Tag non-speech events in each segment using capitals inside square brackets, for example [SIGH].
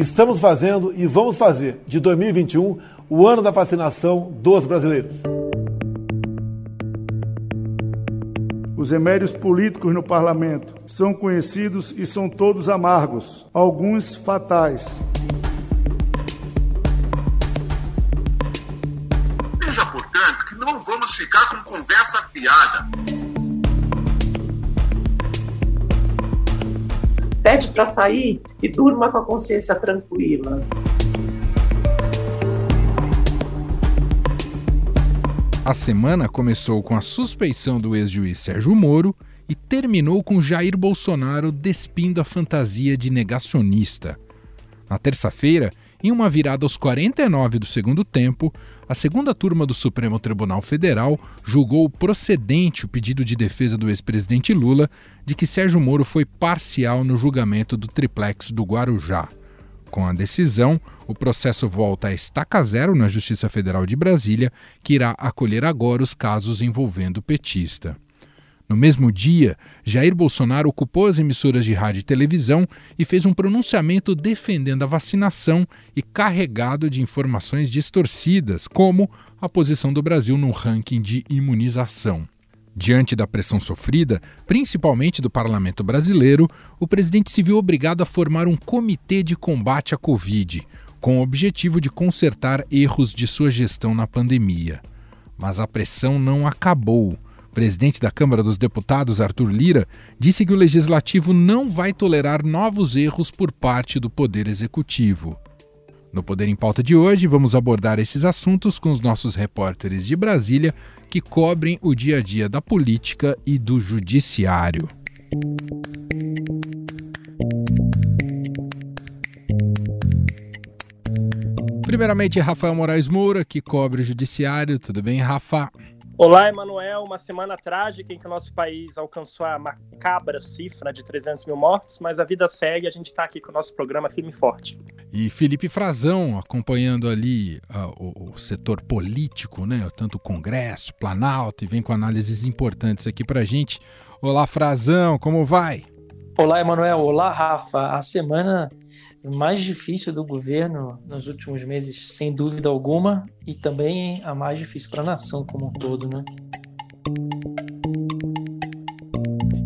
estamos fazendo e vamos fazer de 2021 o ano da vacinação dos brasileiros. Os remédios políticos no parlamento são conhecidos e são todos amargos, alguns fatais. Veja, portanto, que não vamos ficar com conversa fiada. Pede para sair e durma com a consciência tranquila. A semana começou com a suspeição do ex-juiz Sérgio Moro e terminou com Jair Bolsonaro despindo a fantasia de negacionista. Na terça-feira, em uma virada aos 49 do segundo tempo, a segunda turma do Supremo Tribunal Federal julgou procedente o pedido de defesa do ex-presidente Lula de que Sérgio Moro foi parcial no julgamento do triplex do Guarujá. Com a decisão, o processo volta a estaca zero na Justiça Federal de Brasília, que irá acolher agora os casos envolvendo o petista. No mesmo dia, Jair Bolsonaro ocupou as emissoras de rádio e televisão e fez um pronunciamento defendendo a vacinação e carregado de informações distorcidas, como a posição do Brasil no ranking de imunização. Diante da pressão sofrida, principalmente do parlamento brasileiro, o presidente se viu obrigado a formar um comitê de combate à Covid, com o objetivo de consertar erros de sua gestão na pandemia. Mas a pressão não acabou. Presidente da Câmara dos Deputados, Arthur Lira, disse que o legislativo não vai tolerar novos erros por parte do Poder Executivo. No Poder em Pauta de hoje, vamos abordar esses assuntos com os nossos repórteres de Brasília que cobrem o dia a dia da política e do judiciário. Primeiramente, Rafael Moraes Moura, que cobre o judiciário. Tudo bem, Rafa? Olá, Emanuel. Uma semana trágica em que o nosso país alcançou a macabra cifra de 300 mil mortos, mas a vida segue. A gente está aqui com o nosso programa firme e forte. E Felipe Frazão acompanhando ali uh, o, o, setor político, né? Tanto o Congresso, Planalto, e vem com análises importantes aqui para a gente. Olá, Frazão, como vai? Olá, Emanuel. Olá, Rafa. A semana mais difícil do governo nos últimos meses, sem dúvida alguma, e também a mais difícil para a nação como um todo, né?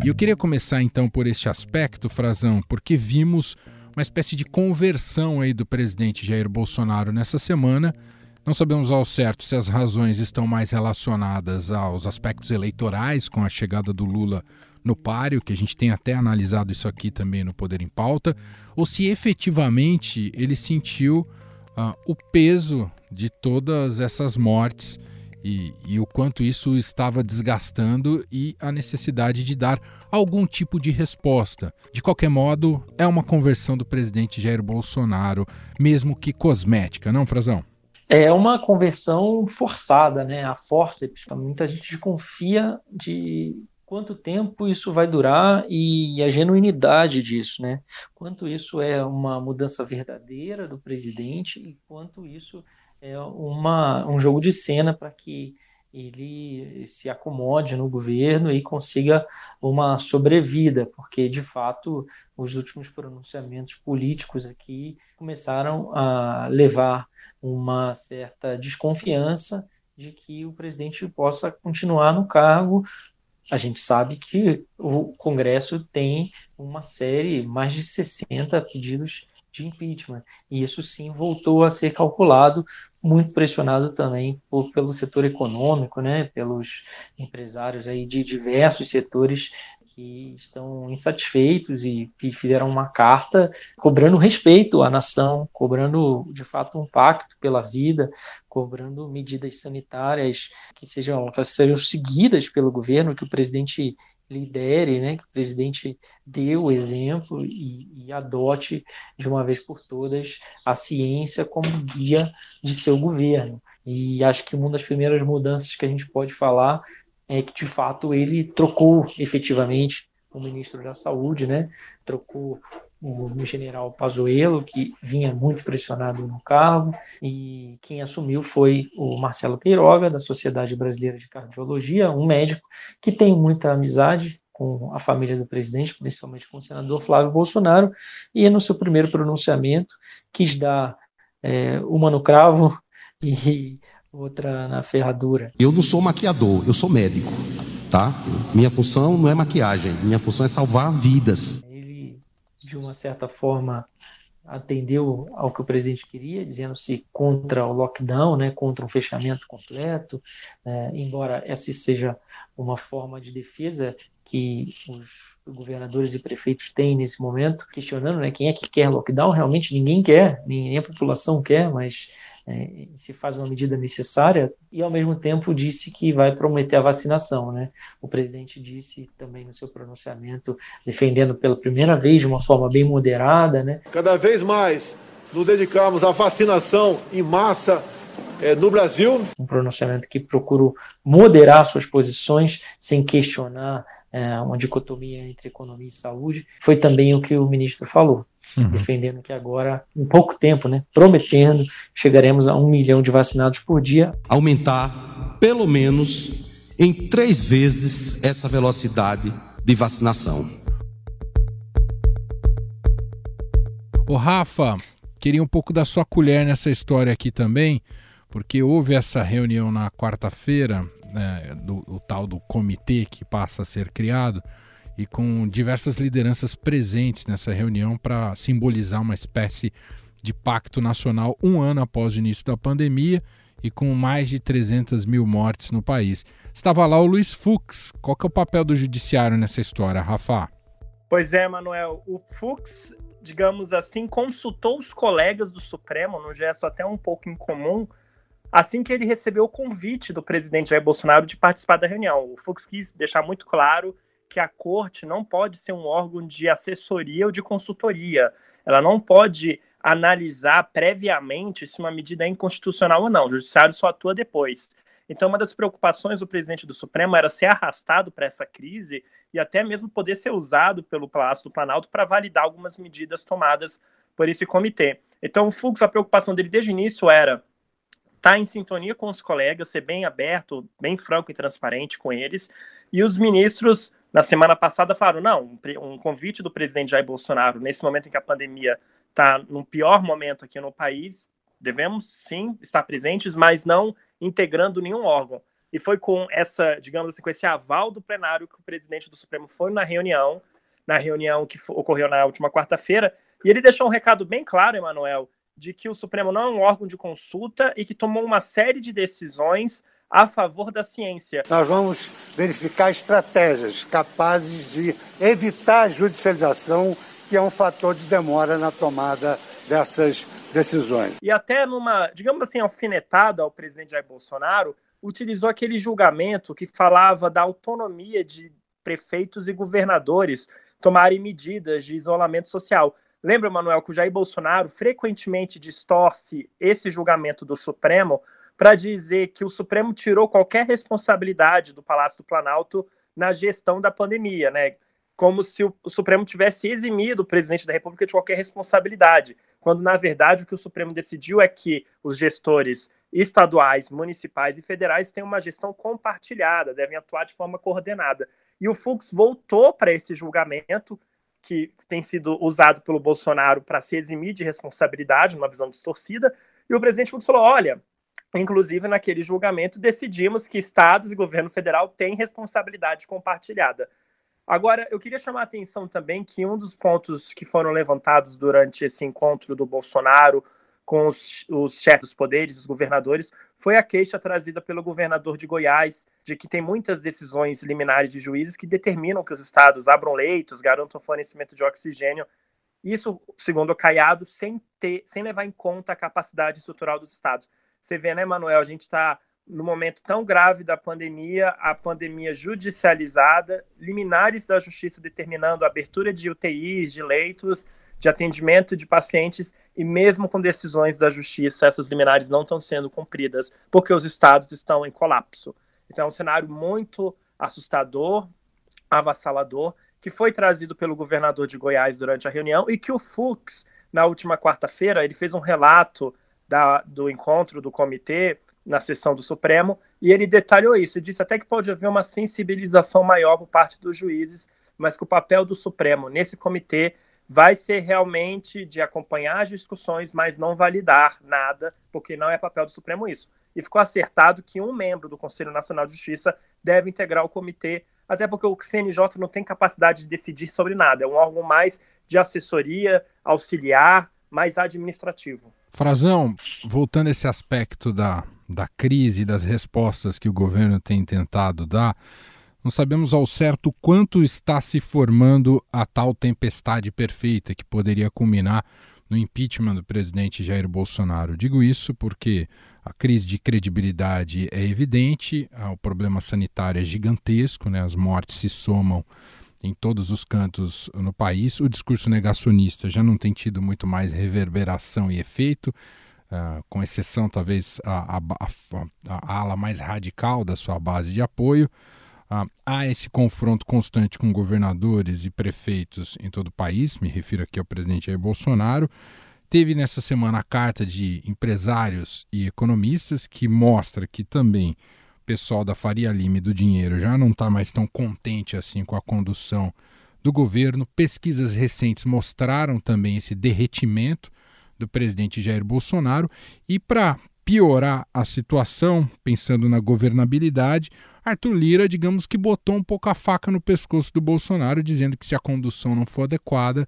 E eu queria começar então por este aspecto, Frazão, porque vimos uma espécie de conversão aí do presidente Jair Bolsonaro nessa semana. Não sabemos ao certo se as razões estão mais relacionadas aos aspectos eleitorais, com a chegada do Lula no páreo, que a gente tem até analisado isso aqui também no Poder em Pauta, ou se efetivamente ele sentiu uh, o peso de todas essas mortes e, e, o quanto isso estava desgastando e a necessidade de dar algum tipo de resposta. De qualquer modo, é uma conversão do presidente Jair Bolsonaro, mesmo que cosmética, não, Frazão? É uma conversão forçada, né? A força, muita gente desconfia de quanto tempo isso vai durar e a genuinidade disso, né? Quanto isso é uma mudança verdadeira do presidente e quanto isso é uma, um jogo de cena para que ele se acomode no governo e consiga uma sobrevida, porque de fato os últimos pronunciamentos políticos aqui começaram a levar uma certa desconfiança de que o presidente possa continuar no cargo a gente sabe que o Congresso tem uma série, mais de 60 pedidos de impeachment, e isso sim voltou a ser calculado, muito pressionado também por, pelo setor econômico, né, pelos empresários aí de diversos setores que estão insatisfeitos e fizeram uma carta cobrando respeito à nação, cobrando de fato um pacto pela vida, cobrando medidas sanitárias que sejam, que sejam seguidas pelo governo, que o presidente lidere, né, que o presidente dê o exemplo e, e, adote de uma vez por todas a ciência como guia de seu governo. E acho que uma das primeiras mudanças que a gente pode falar é que de fato ele trocou efetivamente o ministro da Saúde, né? Trocou o general Pazuello, que vinha muito pressionado no cargo, e quem assumiu foi o Marcelo Queiroga, da Sociedade Brasileira de Cardiologia, um médico que tem muita amizade com a família do presidente, principalmente com o senador Flávio Bolsonaro, e no seu primeiro pronunciamento quis dar é, uma no cravo [LAUGHS] e outra na ferradura. Eu não sou maquiador, eu sou médico, tá? Minha função não é maquiagem, minha função é salvar vidas. Ele, de uma certa forma, atendeu ao que o presidente queria, dizendo-se contra o lockdown, né, contra um fechamento completo, é, embora essa seja uma forma de defesa que os governadores e prefeitos têm nesse momento, questionando né, quem é que quer lockdown, realmente ninguém quer, nem a população quer, mas é, se faz uma medida necessária, e ao mesmo tempo disse que vai prometer a vacinação. Né? O presidente disse também no seu pronunciamento, defendendo pela primeira vez de uma forma bem moderada. Né? Cada vez mais nos dedicamos à vacinação em massa é, no Brasil. Um pronunciamento que procurou moderar suas posições sem questionar é, uma dicotomia entre economia e saúde. Foi também o que o ministro falou uhum. defendendo que agora, em pouco tempo, né, prometendo, chegaremos a um milhão de vacinados por dia. Aumentar, pelo menos, em três vezes essa velocidade de vacinação. Ô Rafa, queria um pouco da sua colher nessa história aqui também, porque houve essa reunião na quarta-feira, né, do, o tal do comitê que passa a ser criado, e com diversas lideranças presentes nessa reunião para simbolizar uma espécie de pacto nacional um ano após o início da pandemia e com mais de 300 mil mortes no país. Estava lá o Luiz Fux. Qual que é o papel do judiciário nessa história, Rafa? Pois é, Manuel. O Fux, digamos assim, consultou os colegas do Supremo, num gesto até um pouco incomum, assim que ele recebeu o convite do presidente Jair Bolsonaro de participar da reunião. O Fux quis deixar muito claro que a corte não pode ser um órgão de assessoria ou de consultoria. Ela não pode analisar previamente se uma medida é inconstitucional ou não. O judiciário só atua depois. Então, uma das preocupações do presidente do Supremo era ser arrastado para essa crise e até mesmo poder ser usado pelo Palácio do Planalto para validar algumas medidas tomadas por esse comitê. Então, o Fux, a preocupação dele desde o início era estar tá em sintonia com os colegas, ser bem aberto, bem franco e transparente com eles, e os ministros na semana passada falaram: não, um, convite do presidente Jair Bolsonaro, nesse momento em que a pandemia está no pior momento aqui no país, devemos sim estar presentes, mas não integrando nenhum órgão. E foi com essa, digamos assim, com esse aval do plenário que o presidente do Supremo foi na reunião, na reunião que ocorreu na última quarta-feira, e ele deixou um recado bem claro, Emanuel, de que o Supremo não é um órgão de consulta e que tomou uma série de decisões a favor da ciência. Nós vamos verificar estratégias capazes de evitar a judicialização, que é um fator de demora na tomada dessas decisões. E até numa, digamos assim, alfinetada ao presidente Jair Bolsonaro, utilizou aquele julgamento que falava da autonomia de prefeitos e governadores tomarem medidas de isolamento social. Lembra, Manuel, que o Jair Bolsonaro frequentemente distorce esse julgamento do Supremo para dizer que o Supremo tirou qualquer responsabilidade do Palácio do Planalto na gestão da pandemia, né? Como se o Supremo tivesse eximido o presidente da República de qualquer responsabilidade, quando na verdade o que o Supremo decidiu é que os gestores estaduais, municipais e federais têm uma gestão compartilhada, devem atuar de forma coordenada. E o Fux voltou para esse julgamento que tem sido usado pelo Bolsonaro para se eximir de responsabilidade, numa visão distorcida, e o presidente Fux falou: olha, Inclusive, naquele julgamento, decidimos que estados e governo federal têm responsabilidade compartilhada. Agora, eu queria chamar a atenção também que um dos pontos que foram levantados durante esse encontro do Bolsonaro com os, os chefes dos poderes, os governadores, foi a queixa trazida pelo governador de Goiás de que tem muitas decisões liminares de juízes que determinam que os estados abram leitos, garantam fornecimento de oxigênio. Isso, segundo o Caiado, sem, ter, sem levar em conta a capacidade estrutural dos estados. Você vê, né, Manuel? A gente está no momento tão grave da pandemia, a pandemia judicializada, liminares da justiça determinando a abertura de UTIs, de leitos, de atendimento de pacientes, e mesmo com decisões da justiça, essas liminares não estão sendo cumpridas, porque os estados estão em colapso. Então é um cenário muito assustador, avassalador, que foi trazido pelo governador de Goiás durante a reunião e que o Fux, na última quarta-feira, ele fez um relato da, do encontro do comitê na sessão do Supremo, e ele detalhou isso, e disse até que pode haver uma sensibilização maior por parte dos juízes, mas que o papel do Supremo nesse comitê vai ser realmente de acompanhar as discussões, mas não validar nada, porque não é papel do Supremo isso. E ficou acertado que um membro do Conselho Nacional de Justiça deve integrar o comitê, até porque o CNJ não tem capacidade de decidir sobre nada, é um órgão mais de assessoria, auxiliar, mais administrativo. Frazão, voltando a esse aspecto da, da crise das respostas que o governo tem tentado dar, não sabemos ao certo quanto está se formando a tal tempestade perfeita que poderia culminar no impeachment do presidente Jair Bolsonaro. Digo isso porque a crise de credibilidade é evidente, o problema sanitário é gigantesco, né? as mortes se somam em todos os cantos no país. O discurso negacionista já não tem tido muito mais reverberação e efeito, uh, com exceção talvez a, a, a, a, ala mais radical da sua base de apoio. Uh, há esse confronto constante com governadores e prefeitos em todo o país, me refiro aqui ao presidente Jair Bolsonaro. Teve nessa semana a carta de empresários e economistas que mostra que também pessoal da Faria Lima do dinheiro já não está mais tão contente assim com a condução do governo. Pesquisas recentes mostraram também esse derretimento do presidente Jair Bolsonaro e para piorar a situação, pensando na governabilidade, Arthur Lira, digamos que botou um pouco a faca no pescoço do Bolsonaro, dizendo que se a condução não for adequada,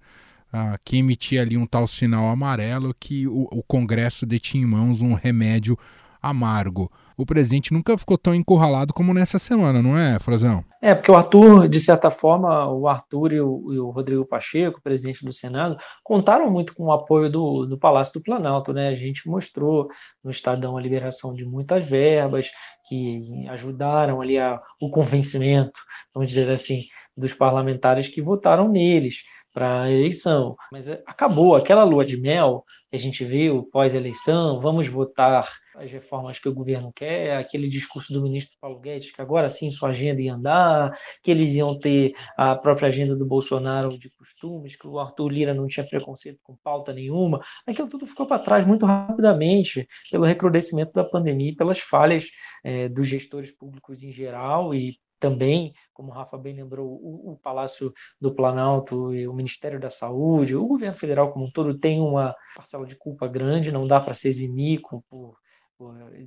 uh, que emitir ali um tal sinal amarelo, que o, o Congresso detinha em mãos um remédio amargo. O presidente nunca ficou tão encurralado como nessa semana, não é, Frazão? É, porque o Arthur, de certa forma, o Arthur e o, e o Rodrigo Pacheco, presidente do Senado, contaram muito com o apoio do, do Palácio do Planalto, né? A gente mostrou no Estadão a liberação de muitas verbas que ajudaram ali a, o convencimento, vamos dizer assim, dos parlamentares que votaram neles para a eleição. Mas é, acabou aquela lua de mel que a gente viu pós-eleição, vamos votar as reformas que o governo quer, aquele discurso do ministro Paulo Guedes, que agora sim sua agenda ia andar, que eles iam ter a própria agenda do Bolsonaro de costumes, que o Arthur Lira não tinha preconceito com pauta nenhuma, aquilo tudo ficou para trás muito rapidamente pelo recrudescimento da pandemia e pelas falhas é, dos gestores públicos em geral e também, como o Rafa bem lembrou, o, o, Palácio do Planalto e o Ministério da Saúde, o governo federal como um todo tem uma parcela de culpa grande, não dá para se eximir com, por, por,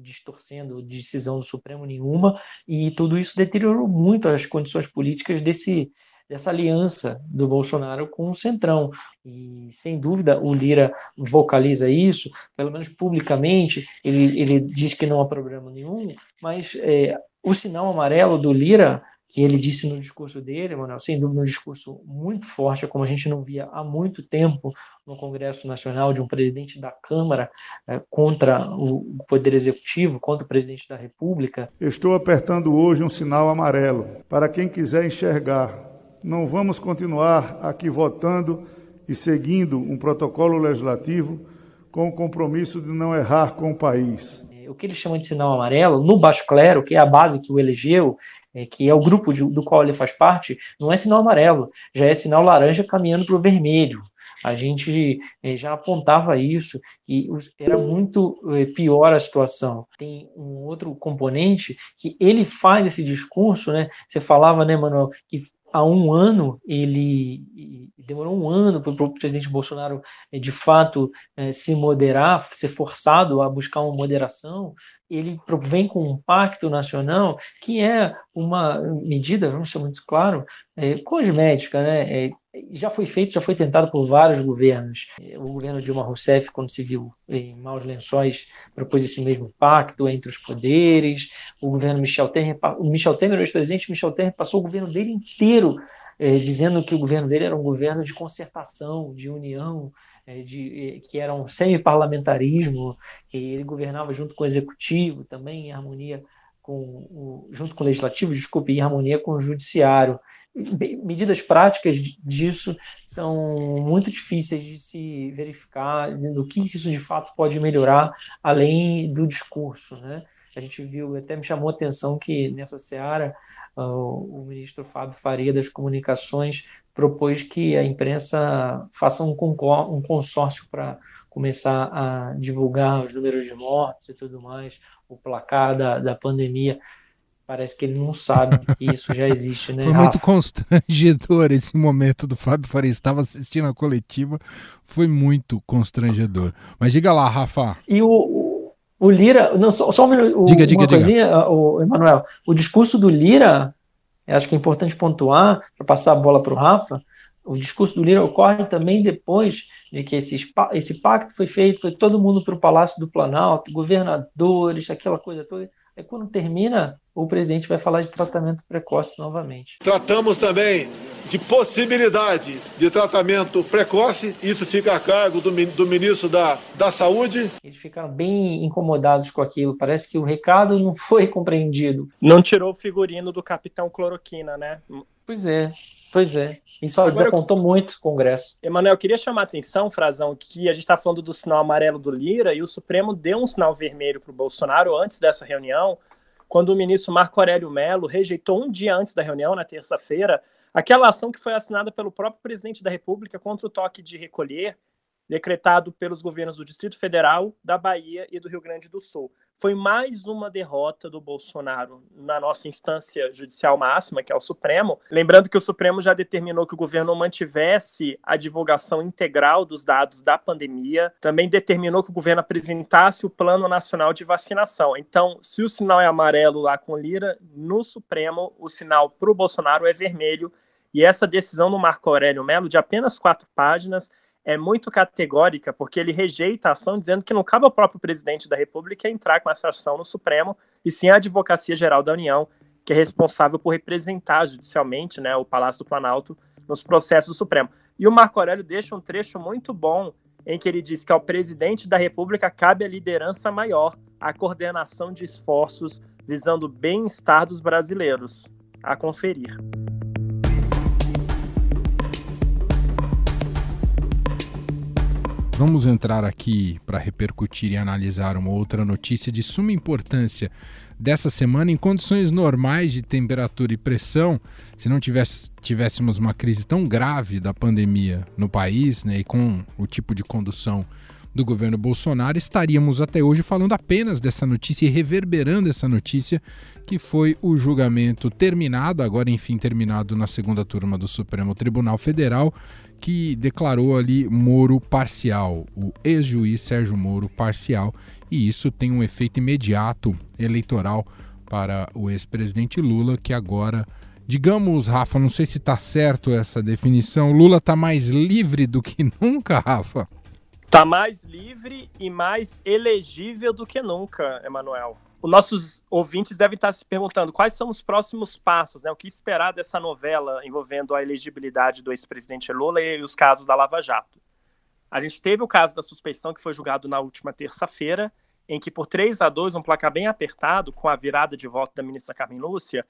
distorcendo decisão do Supremo nenhuma, e tudo isso deteriorou muito as condições políticas desse, dessa aliança do Bolsonaro com o Centrão. E, sem dúvida, o Lira vocaliza isso, pelo menos publicamente, ele, ele diz que não há problema nenhum, mas é, o sinal amarelo do Lira, que ele disse no discurso dele, Manuel, sem dúvida um discurso muito forte, como a gente não via há muito tempo no Congresso Nacional, de um presidente da Câmara é, contra o Poder Executivo, contra o presidente da República. Estou apertando hoje um sinal amarelo para quem quiser enxergar. Não vamos continuar aqui votando e seguindo um protocolo legislativo com o compromisso de não errar com o país o que ele chama de sinal amarelo, no Baixo Clero, que é a base que o elegeu, é, que é o grupo de, do qual ele faz parte, não é sinal amarelo, já é sinal laranja caminhando para o vermelho. A gente é, já apontava isso e era muito é, pior a situação. Tem um outro componente que ele faz esse discurso, né? Você falava, né, Manuel, que há um ano, ele demorou um ano para o presidente Bolsonaro, eh, de fato, eh, se moderar, ser forçado a buscar uma moderação. Ele vem com um pacto nacional que é uma medida, vamos ser muito claro, é, cosmética, né? É, já foi feito, já foi tentado por vários governos. O governo Dilma Rousseff, quando se viu em maus lençóis, propôs esse mesmo pacto entre os poderes. O governo Michel Temer, o Michel Temer, o ex-presidente Michel Temer, passou o governo dele inteiro eh, dizendo que o governo dele era um governo de concertação, de união, de, eh, que era um semi-parlamentarismo, que ele governava junto com o executivo, também em harmonia com o, junto com o legislativo, desculpe, em harmonia com o judiciário medidas práticas disso são muito difíceis de se verificar do que isso de fato pode melhorar além do discurso, né? A gente viu, até me chamou a atenção que nessa seara uh, o ministro Fábio Faria das Comunicações propôs que a imprensa faça um, um consórcio para começar a divulgar os números de mortes e tudo mais, o placar da, da pandemia. Parece que ele não sabe que isso já existe, né? [LAUGHS] Foi Rafa? muito constrangedor esse momento do Fábio Faria. Estava assistindo a coletiva, foi muito constrangedor. Mas diga lá, Rafa. E o, o, o Lira, não, só, só um, diga, uma diga, coisinha, diga. o Emanuel. O discurso do Lira, acho que é importante pontuar, para passar a bola para o Rafa, o discurso do Lira ocorre também depois de que esse, esse pacto foi feito, foi todo mundo para o Palácio do Planalto, governadores, aquela coisa toda. Aí quando termina, o presidente vai falar de tratamento precoce novamente. Tratamos também de possibilidade de tratamento precoce, isso fica a cargo do, do ministro da, da Saúde. Eles ficaram bem incomodados com aquilo, parece que o recado não foi compreendido. Não tirou o figurino do capitão Cloroquina, né? Pois é, pois é. Isso Agora, desapontou eu... muito o Congresso. Emanuel, eu queria chamar a atenção, Frazão, que a gente está falando do sinal amarelo do Lira e o Supremo deu um sinal vermelho para o Bolsonaro antes dessa reunião, quando o ministro Marco Aurélio Mello rejeitou um dia antes da reunião, na terça-feira, aquela ação que foi assinada pelo próprio presidente da República contra o toque de recolher decretado pelos governos do Distrito Federal, da Bahia e do Rio Grande do Sul. Foi mais uma derrota do Bolsonaro na nossa instância judicial máxima, que é o Supremo. Lembrando que o Supremo já determinou que o governo mantivesse a divulgação integral dos dados da pandemia, também determinou que o governo apresentasse o Plano Nacional de Vacinação. Então, se o sinal é amarelo lá com Lira, no Supremo o sinal para o Bolsonaro é vermelho. E essa decisão do Marco Aurélio Melo, de apenas quatro páginas, é muito categórica, porque ele rejeita a ação, dizendo que não cabe ao próprio presidente da República entrar com essa ação no Supremo, e sim a Advocacia Geral da União, que é responsável por representar judicialmente né, o Palácio do Planalto nos processos do Supremo. E o Marco Aurélio deixa um trecho muito bom em que ele diz que ao presidente da República cabe a liderança maior, a coordenação de esforços visando o bem-estar dos brasileiros. A conferir. Vamos entrar aqui para repercutir e analisar uma outra notícia de suma importância dessa semana. Em condições normais de temperatura e pressão, se não tivesse, tivéssemos uma crise tão grave da pandemia no país, né, e com o tipo de condução do governo Bolsonaro, estaríamos até hoje falando apenas dessa notícia e reverberando essa notícia, que foi o julgamento terminado, agora enfim terminado na segunda turma do Supremo Tribunal Federal, que declarou ali Moro parcial, o ex-juiz Sérgio Moro parcial, e isso tem um efeito imediato eleitoral para o ex-presidente Lula, que agora, digamos, Rafa, não sei se está certo essa definição, Lula está mais livre do que [LAUGHS] nunca, Rafa? Está mais livre e mais elegível do que nunca, Emanuel os nossos ouvintes devem estar se perguntando quais são os próximos passos, né? O que esperar dessa novela envolvendo a elegibilidade do ex-presidente Lula e os casos da Lava Jato. A gente teve o caso da suspeição que foi julgado na última terça-feira, em que por 3 a 2, um placar bem apertado, com a virada de voto da ministra Carmen Lúcia,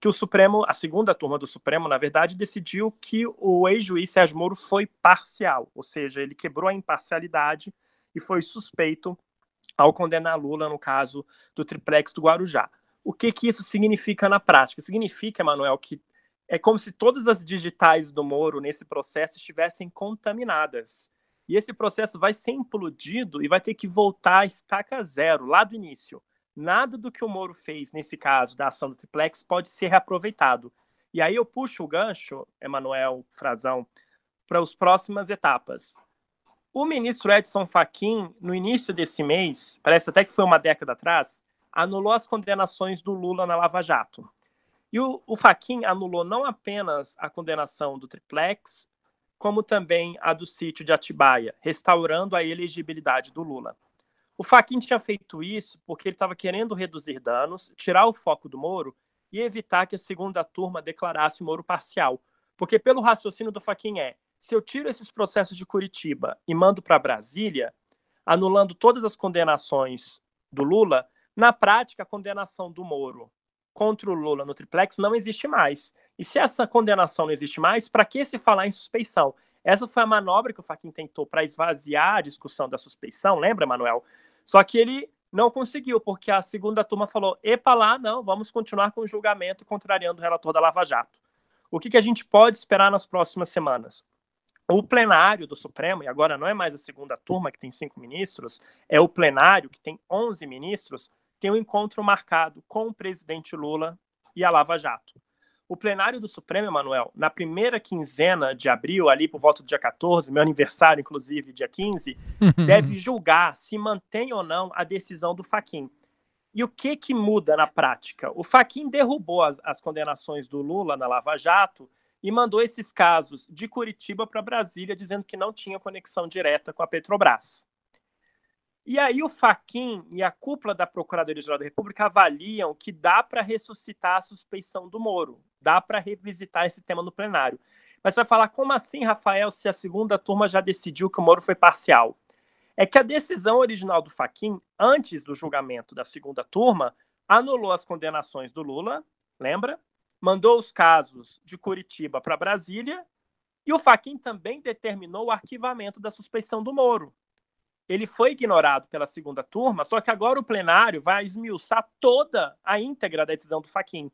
que o Supremo, a segunda turma do Supremo, na verdade, decidiu que o ex-juiz Sérgio Moro foi parcial, ou seja, ele quebrou a imparcialidade e foi suspeito ao condenar Lula no caso do triplex do Guarujá. O que, que isso significa na prática? Significa, Manuel, que é como se todas as digitais do Moro nesse processo estivessem contaminadas. E esse processo vai ser implodido e vai ter que voltar a estaca zero, lá do início. Nada do que o Moro fez nesse caso da ação do triplex pode ser reaproveitado. E aí eu puxo o gancho, Emanuel Frazão, para as próximas etapas. O ministro Edson Fachin, no início desse mês, parece até que foi uma década atrás, anulou as condenações do Lula na Lava Jato. E o, o Fachin anulou não apenas a condenação do triplex, como também a do sítio de Atibaia, restaurando a elegibilidade do Lula. O Fachin tinha feito isso porque ele estava querendo reduzir danos, tirar o foco do Moro e evitar que a segunda turma declarasse o Moro parcial. Porque pelo raciocínio do Fachin é, se eu tiro esses processos de Curitiba e mando para Brasília, anulando todas as condenações do Lula, na prática, a condenação do Moro contra o Lula no triplex não existe mais. E se essa condenação não existe mais, para que se falar em suspeição? Essa foi a manobra que o Fachin tentou para esvaziar a discussão da suspeição, lembra, Manuel? Só que ele não conseguiu, porque a segunda turma falou: epa lá, não, vamos continuar com o julgamento contrariando o relator da Lava Jato. O que, que a gente pode esperar nas próximas semanas? o plenário do Supremo, e agora não é mais a segunda turma, que tem cinco ministros, é o plenário, que tem 11 ministros, tem um encontro marcado com o presidente Lula e a Lava Jato. O plenário do Supremo, Emanuel, na primeira quinzena de abril, ali por volta do dia 14, meu aniversário, inclusive, dia 15, [LAUGHS] deve julgar se mantém ou não a decisão do Faquin. E o que, que muda na prática? O Faquin derrubou as, as condenações do Lula na Lava Jato e mandou esses casos de Curitiba para Brasília, dizendo que não tinha conexão direta com a Petrobras. E aí o Faquin e a cúpula da Procuradoria-Geral da República avaliam que dá para ressuscitar a suspeição do Moro, dá para revisitar esse tema no plenário. Mas vai falar, como assim, Rafael, se a segunda turma já decidiu que o Moro foi parcial? É que a decisão original do Faquin, antes do julgamento da segunda turma, anulou as condenações do Lula, lembra? mandou os casos de Curitiba para Brasília e o Faquin também determinou o arquivamento da suspeição do Moro. Ele foi ignorado pela segunda turma, só que agora o plenário vai esmiuçar toda a íntegra da decisão do Faquin.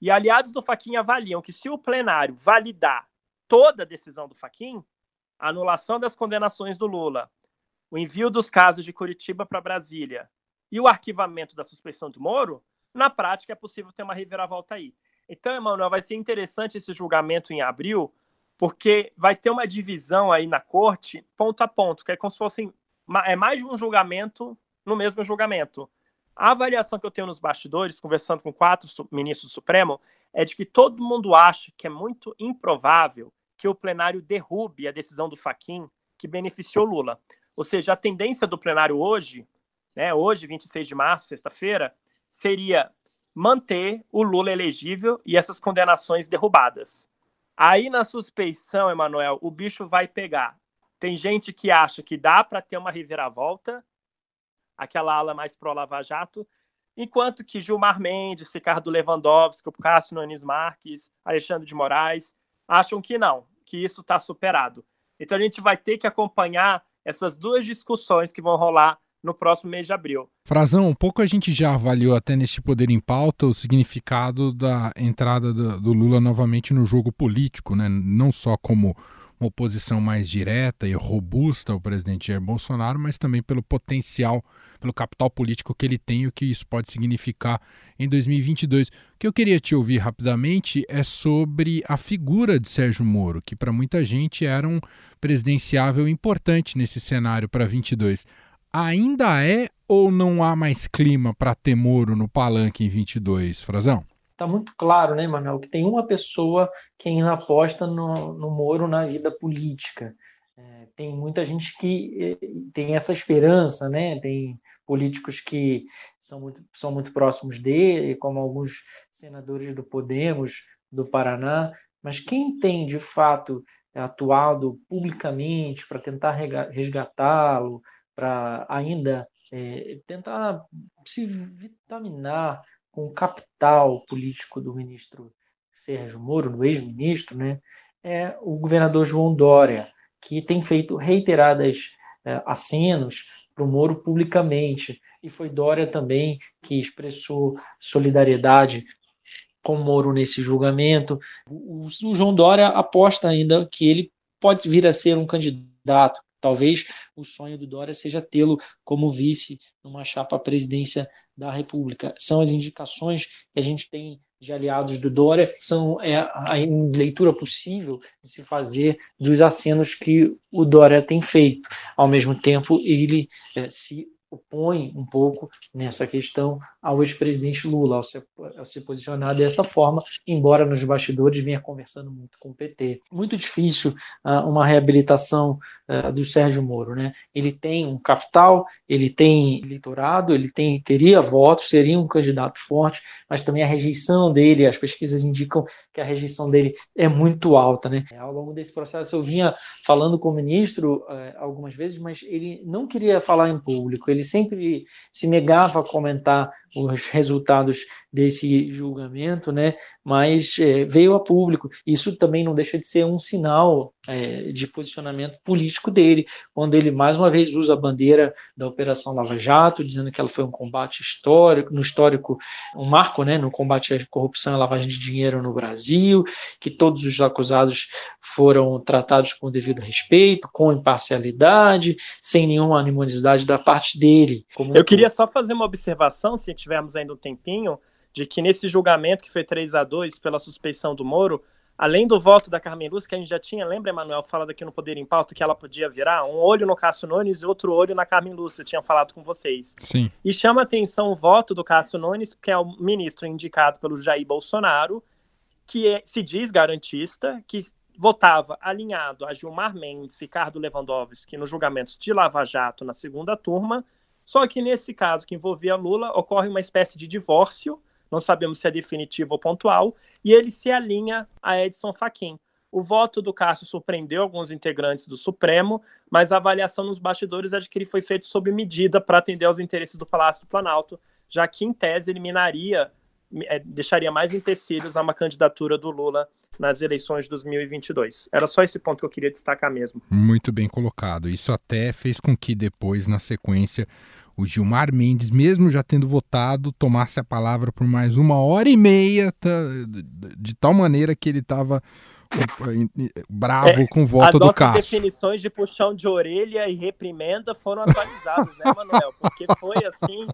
E aliados do Faquin avaliam que se o plenário validar toda a decisão do Faquin, a anulação das condenações do Lula, o envio dos casos de Curitiba para Brasília e o arquivamento da suspeição do Moro, na prática é possível ter uma reviravolta aí. Então, Emanuel, vai ser interessante esse julgamento em abril, porque vai ter uma divisão aí na corte, ponto a ponto, que é como se fosse é mais de um julgamento no mesmo julgamento. A avaliação que eu tenho nos bastidores, conversando com quatro ministros do Supremo, é de que todo mundo acha que é muito improvável que o plenário derrube a decisão do Faquin que beneficiou Lula. Ou seja, a tendência do plenário hoje, né, hoje, 26 de março, sexta-feira, seria manter o Lula elegível e essas condenações derrubadas. Aí na suspeição, Emanuel, o bicho vai pegar. Tem gente que acha que dá para ter uma reviravolta, aquela ala mais pró-Lava Jato, enquanto que Gilmar Mendes, Ricardo Lewandowski, Cássio Nunes Marques, Alexandre de Moraes acham que não, que isso está superado. Então a gente vai ter que acompanhar essas duas discussões que vão rolar no próximo mês de abril. Frazão, um pouco a gente já avaliou até neste Poder em Pauta o significado da entrada do, Lula novamente no jogo político, né? não só como uma oposição mais direta e robusta ao presidente Jair Bolsonaro, mas também pelo potencial, pelo capital político que ele tem e o que isso pode significar em 2022. O que eu queria te ouvir rapidamente é sobre a figura de Sérgio Moro, que para muita gente era um presidenciável importante nesse cenário para 22 ainda é ou não há mais clima para ter Moro no palanque em 22, Frazão? Está muito claro, né, Manuel, que tem uma pessoa que ainda aposta no, no Moro na vida política. É, tem muita gente que eh, tem essa esperança, né? Tem políticos que são muito, são muito próximos dele, como alguns senadores do Podemos, do Paraná, mas quem tem de fato atuado publicamente para tentar resgatá-lo, para ainda é, tentar se vitaminar com o capital político do ministro Sérgio Moro, do ex-ministro, né, é o governador João Dória, que tem feito reiteradas é, acenos para o Moro publicamente. E foi Dória também que expressou solidariedade com o Moro nesse julgamento. O, o João Dória aposta ainda que ele pode vir a ser um candidato Talvez o sonho do Dória seja tê-lo como vice numa chapa à presidência da República. São as indicações que a gente tem de aliados do Dória, são é, a leitura possível de se fazer dos acenos que o Dória tem feito. Ao mesmo tempo, ele é, se opõe um pouco nessa questão ao ex-presidente Lula, ao se, ao se, posicionar dessa forma, embora nos bastidores venha conversando muito com o PT. Muito difícil uh, uma reabilitação uh, do Sérgio Moro. Né? Ele tem um capital, ele tem eleitorado, ele tem, teria votos, seria um candidato forte, mas também a rejeição dele, as pesquisas indicam que a rejeição dele é muito alta. Né? Ao longo desse processo, eu vinha falando com o ministro uh, algumas vezes, mas ele não queria falar em público, ele sempre se negava a comentar os resultados desse julgamento, né? Mas é, veio a público. Isso também não deixa de ser um sinal é, de posicionamento político dele, quando ele mais uma vez usa a bandeira da Operação Lava Jato, dizendo que ela foi um combate histórico, no histórico, um marco, né, no combate à corrupção e lavagem de dinheiro no Brasil, que todos os acusados foram tratados com devido respeito, com imparcialidade, sem nenhuma animosidade da parte dele. Eu queria só fazer uma observação, se tivermos ainda um tempinho, de que nesse julgamento que foi 3 a 2 pela suspeição do Moro, além do voto da Carmen Lúcia, que a gente já tinha, lembra, Emanuel, falado aqui no Poder em Pauta, que ela podia virar um olho no Cássio Nunes e outro olho na Carmen Lúcia, eu tinha falado com vocês. Sim. E chama atenção o voto do Cássio Nunes, que é o ministro indicado pelo Jair Bolsonaro, que é, se diz garantista, que votava alinhado a Gilmar Mendes e Ricardo Lewandowski nos julgamentos de Lava Jato na segunda turma, só que nesse caso que envolvia Lula, ocorre uma espécie de divórcio, não sabemos se é definitivo ou pontual, e ele se alinha a Edson Fachin. O voto do Cássio surpreendeu alguns integrantes do Supremo, mas a avaliação nos bastidores é de que ele foi feito sob medida para atender aos interesses do Palácio do Planalto, já que, em tese, eliminaria, é, deixaria mais empecilhos a uma candidatura do Lula nas eleições de 2022. Era só esse ponto que eu queria destacar mesmo. Muito bem colocado. Isso até fez com que depois, na sequência, o Gilmar Mendes, mesmo já tendo votado, tomasse a palavra por mais uma hora e meia, tá, de tal maneira que ele estava bravo é, com o voto do Cássio. As definições de puxão de orelha e reprimenda foram atualizadas, né, Manuel? Porque foi assim,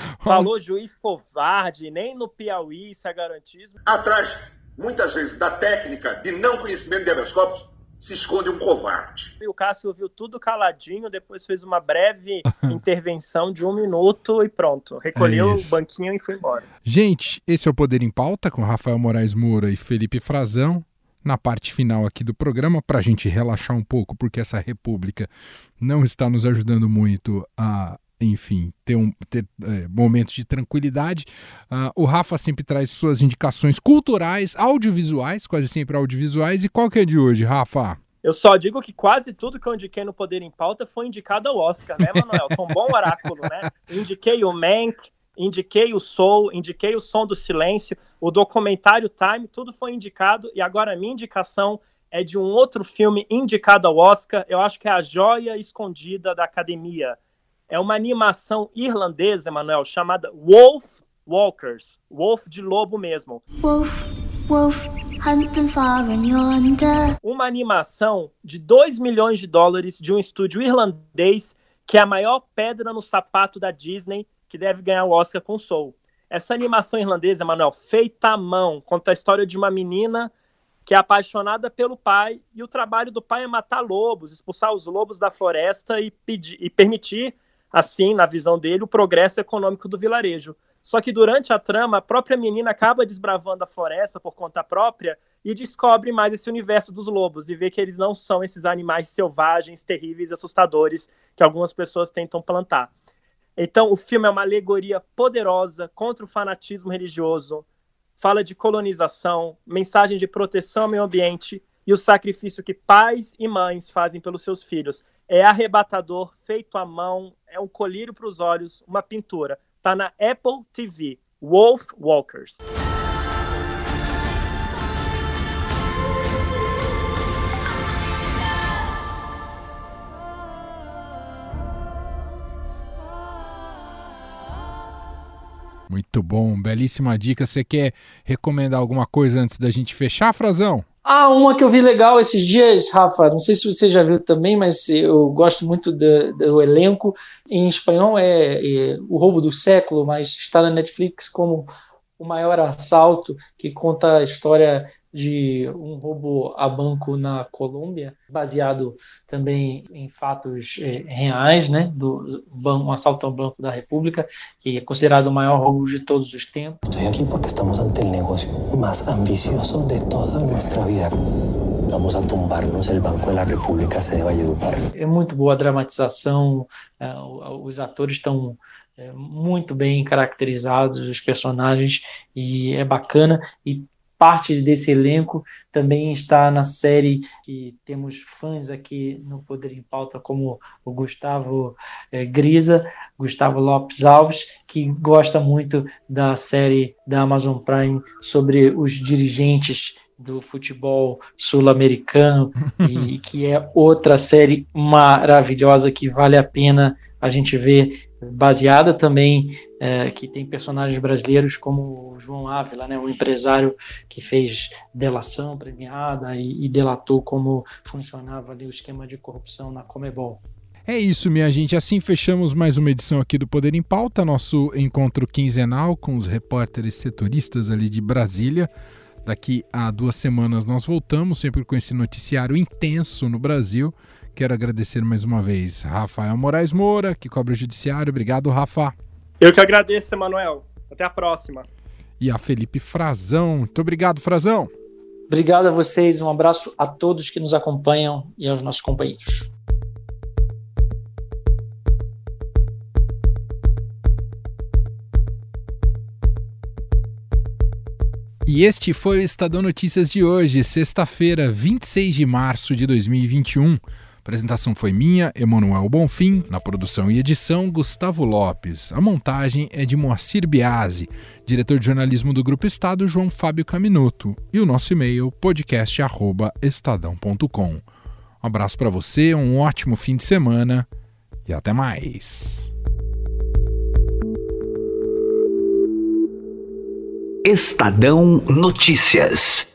[LAUGHS] falou juiz covarde, nem no Piauí isso é garantismo. Atrás, muitas vezes, da técnica de não conhecimento de habeas corpus, se esconde um covarde. E o Cássio ouviu tudo caladinho, depois fez uma breve [LAUGHS] intervenção de um minuto e pronto. Recolheu é o banquinho e foi embora. Gente, esse é o Poder em Pauta com Rafael Moraes Moura e Felipe Frazão. Na parte final aqui do programa, para a gente relaxar um pouco, porque essa república não está nos ajudando muito a enfim, ter, um, ter é, momentos de tranquilidade. Uh, o Rafa sempre traz suas indicações culturais, audiovisuais, quase sempre audiovisuais. E qual que é de hoje, Rafa? Eu só digo que quase tudo que eu indiquei no Poder em Pauta foi indicado ao Oscar, né, Manuel? Foi um bom [LAUGHS] oráculo, né? Indiquei o Mank, indiquei o Soul, indiquei o Som do Silêncio, o documentário Time, tudo foi indicado. E agora a minha indicação é de um outro filme indicado ao Oscar. Eu acho que é A Joia Escondida da Academia é uma animação irlandesa, Emanuel, chamada Wolf Walkers. Wolf de lobo mesmo. Wolf, wolf, hunt them far and yonder. Uma animação de 2 milhões de dólares de um estúdio irlandês que é a maior pedra no sapato da Disney, que deve ganhar o Oscar com Soul. Essa animação irlandesa, Emanuel, feita à mão, conta a história de uma menina que é apaixonada pelo pai e o trabalho do pai é matar lobos, expulsar os lobos da floresta e, pedir, e permitir assim, na visão dele, o progresso econômico do vilarejo. Só que durante a trama, a própria menina acaba desbravando a floresta por conta própria e descobre mais esse universo dos lobos e vê que eles não são esses animais selvagens, terríveis assustadores que algumas pessoas tentam plantar. Então, o filme é uma alegoria poderosa contra o fanatismo religioso, fala de colonização, mensagem de proteção ao meio ambiente e o sacrifício que pais e mães fazem pelos seus filhos. É arrebatador, feito à mão, é um colírio para os olhos, uma pintura. Tá na Apple TV, Wolf Walkers. Muito bom, belíssima dica. Você quer recomendar alguma coisa antes da gente fechar, Frazão? Ah, uma que eu vi legal esses dias, Rafa, não sei se você já viu também, mas eu gosto muito do, do elenco. Em espanhol é, é, O Roubo do Século, mas está na Netflix como O Maior Assalto, que conta a história de um roubo a banco na Colômbia, baseado também em fatos é, reais, né, do um assalto ao Banco da República, que é considerado o maior roubo de todos os tempos. Estou aqui porque estamos ante o negócio mais ambicioso de toda nossa vida. Vamos a tumbarnos o Banco da República se de Valledupar. É muito boa a dramatização, é, os atores estão é, muito bem caracterizados, os personagens, e é bacana. E parte desse elenco também está na série que temos fãs aqui no Poder em Pauta, como o Gustavo é, Grisa, Gustavo Lopes Alves, que gosta muito da série da Amazon Prime sobre os dirigentes do futebol sul-americano [LAUGHS] e que é outra série maravilhosa que vale a pena a gente ver baseada também é, que tem personagens brasileiros como o João Ávila, né, um empresário que fez delação premiada e, e delatou como funcionava ali o esquema de corrupção na Comebol. É isso, minha gente. Assim fechamos mais uma edição aqui do Poder em Pauta, nosso encontro quinzenal com os repórteres setoristas ali de Brasília. Daqui a duas semanas nós voltamos, sempre com esse noticiário intenso no Brasil. Quero agradecer mais uma vez Rafael Moraes Moura, que cobre o Judiciário. Obrigado, Rafa. Eu que agradeço, Emanuel. Até a próxima. E a Felipe Frazão. Muito obrigado, Frazão. Obrigado a vocês. Um abraço a todos que nos acompanham e aos nossos companheiros. E este foi o Estadão Notícias de hoje, sexta-feira, 26 de março de 2021. A apresentação foi minha, Emanuel Bonfim, na produção e edição, Gustavo Lopes. A montagem é de Moacir Biasi, diretor de jornalismo do Grupo Estado, João Fábio Caminoto, e o nosso e-mail, podcast.estadão.com. Um abraço para você, um ótimo fim de semana e até mais. Estadão Notícias.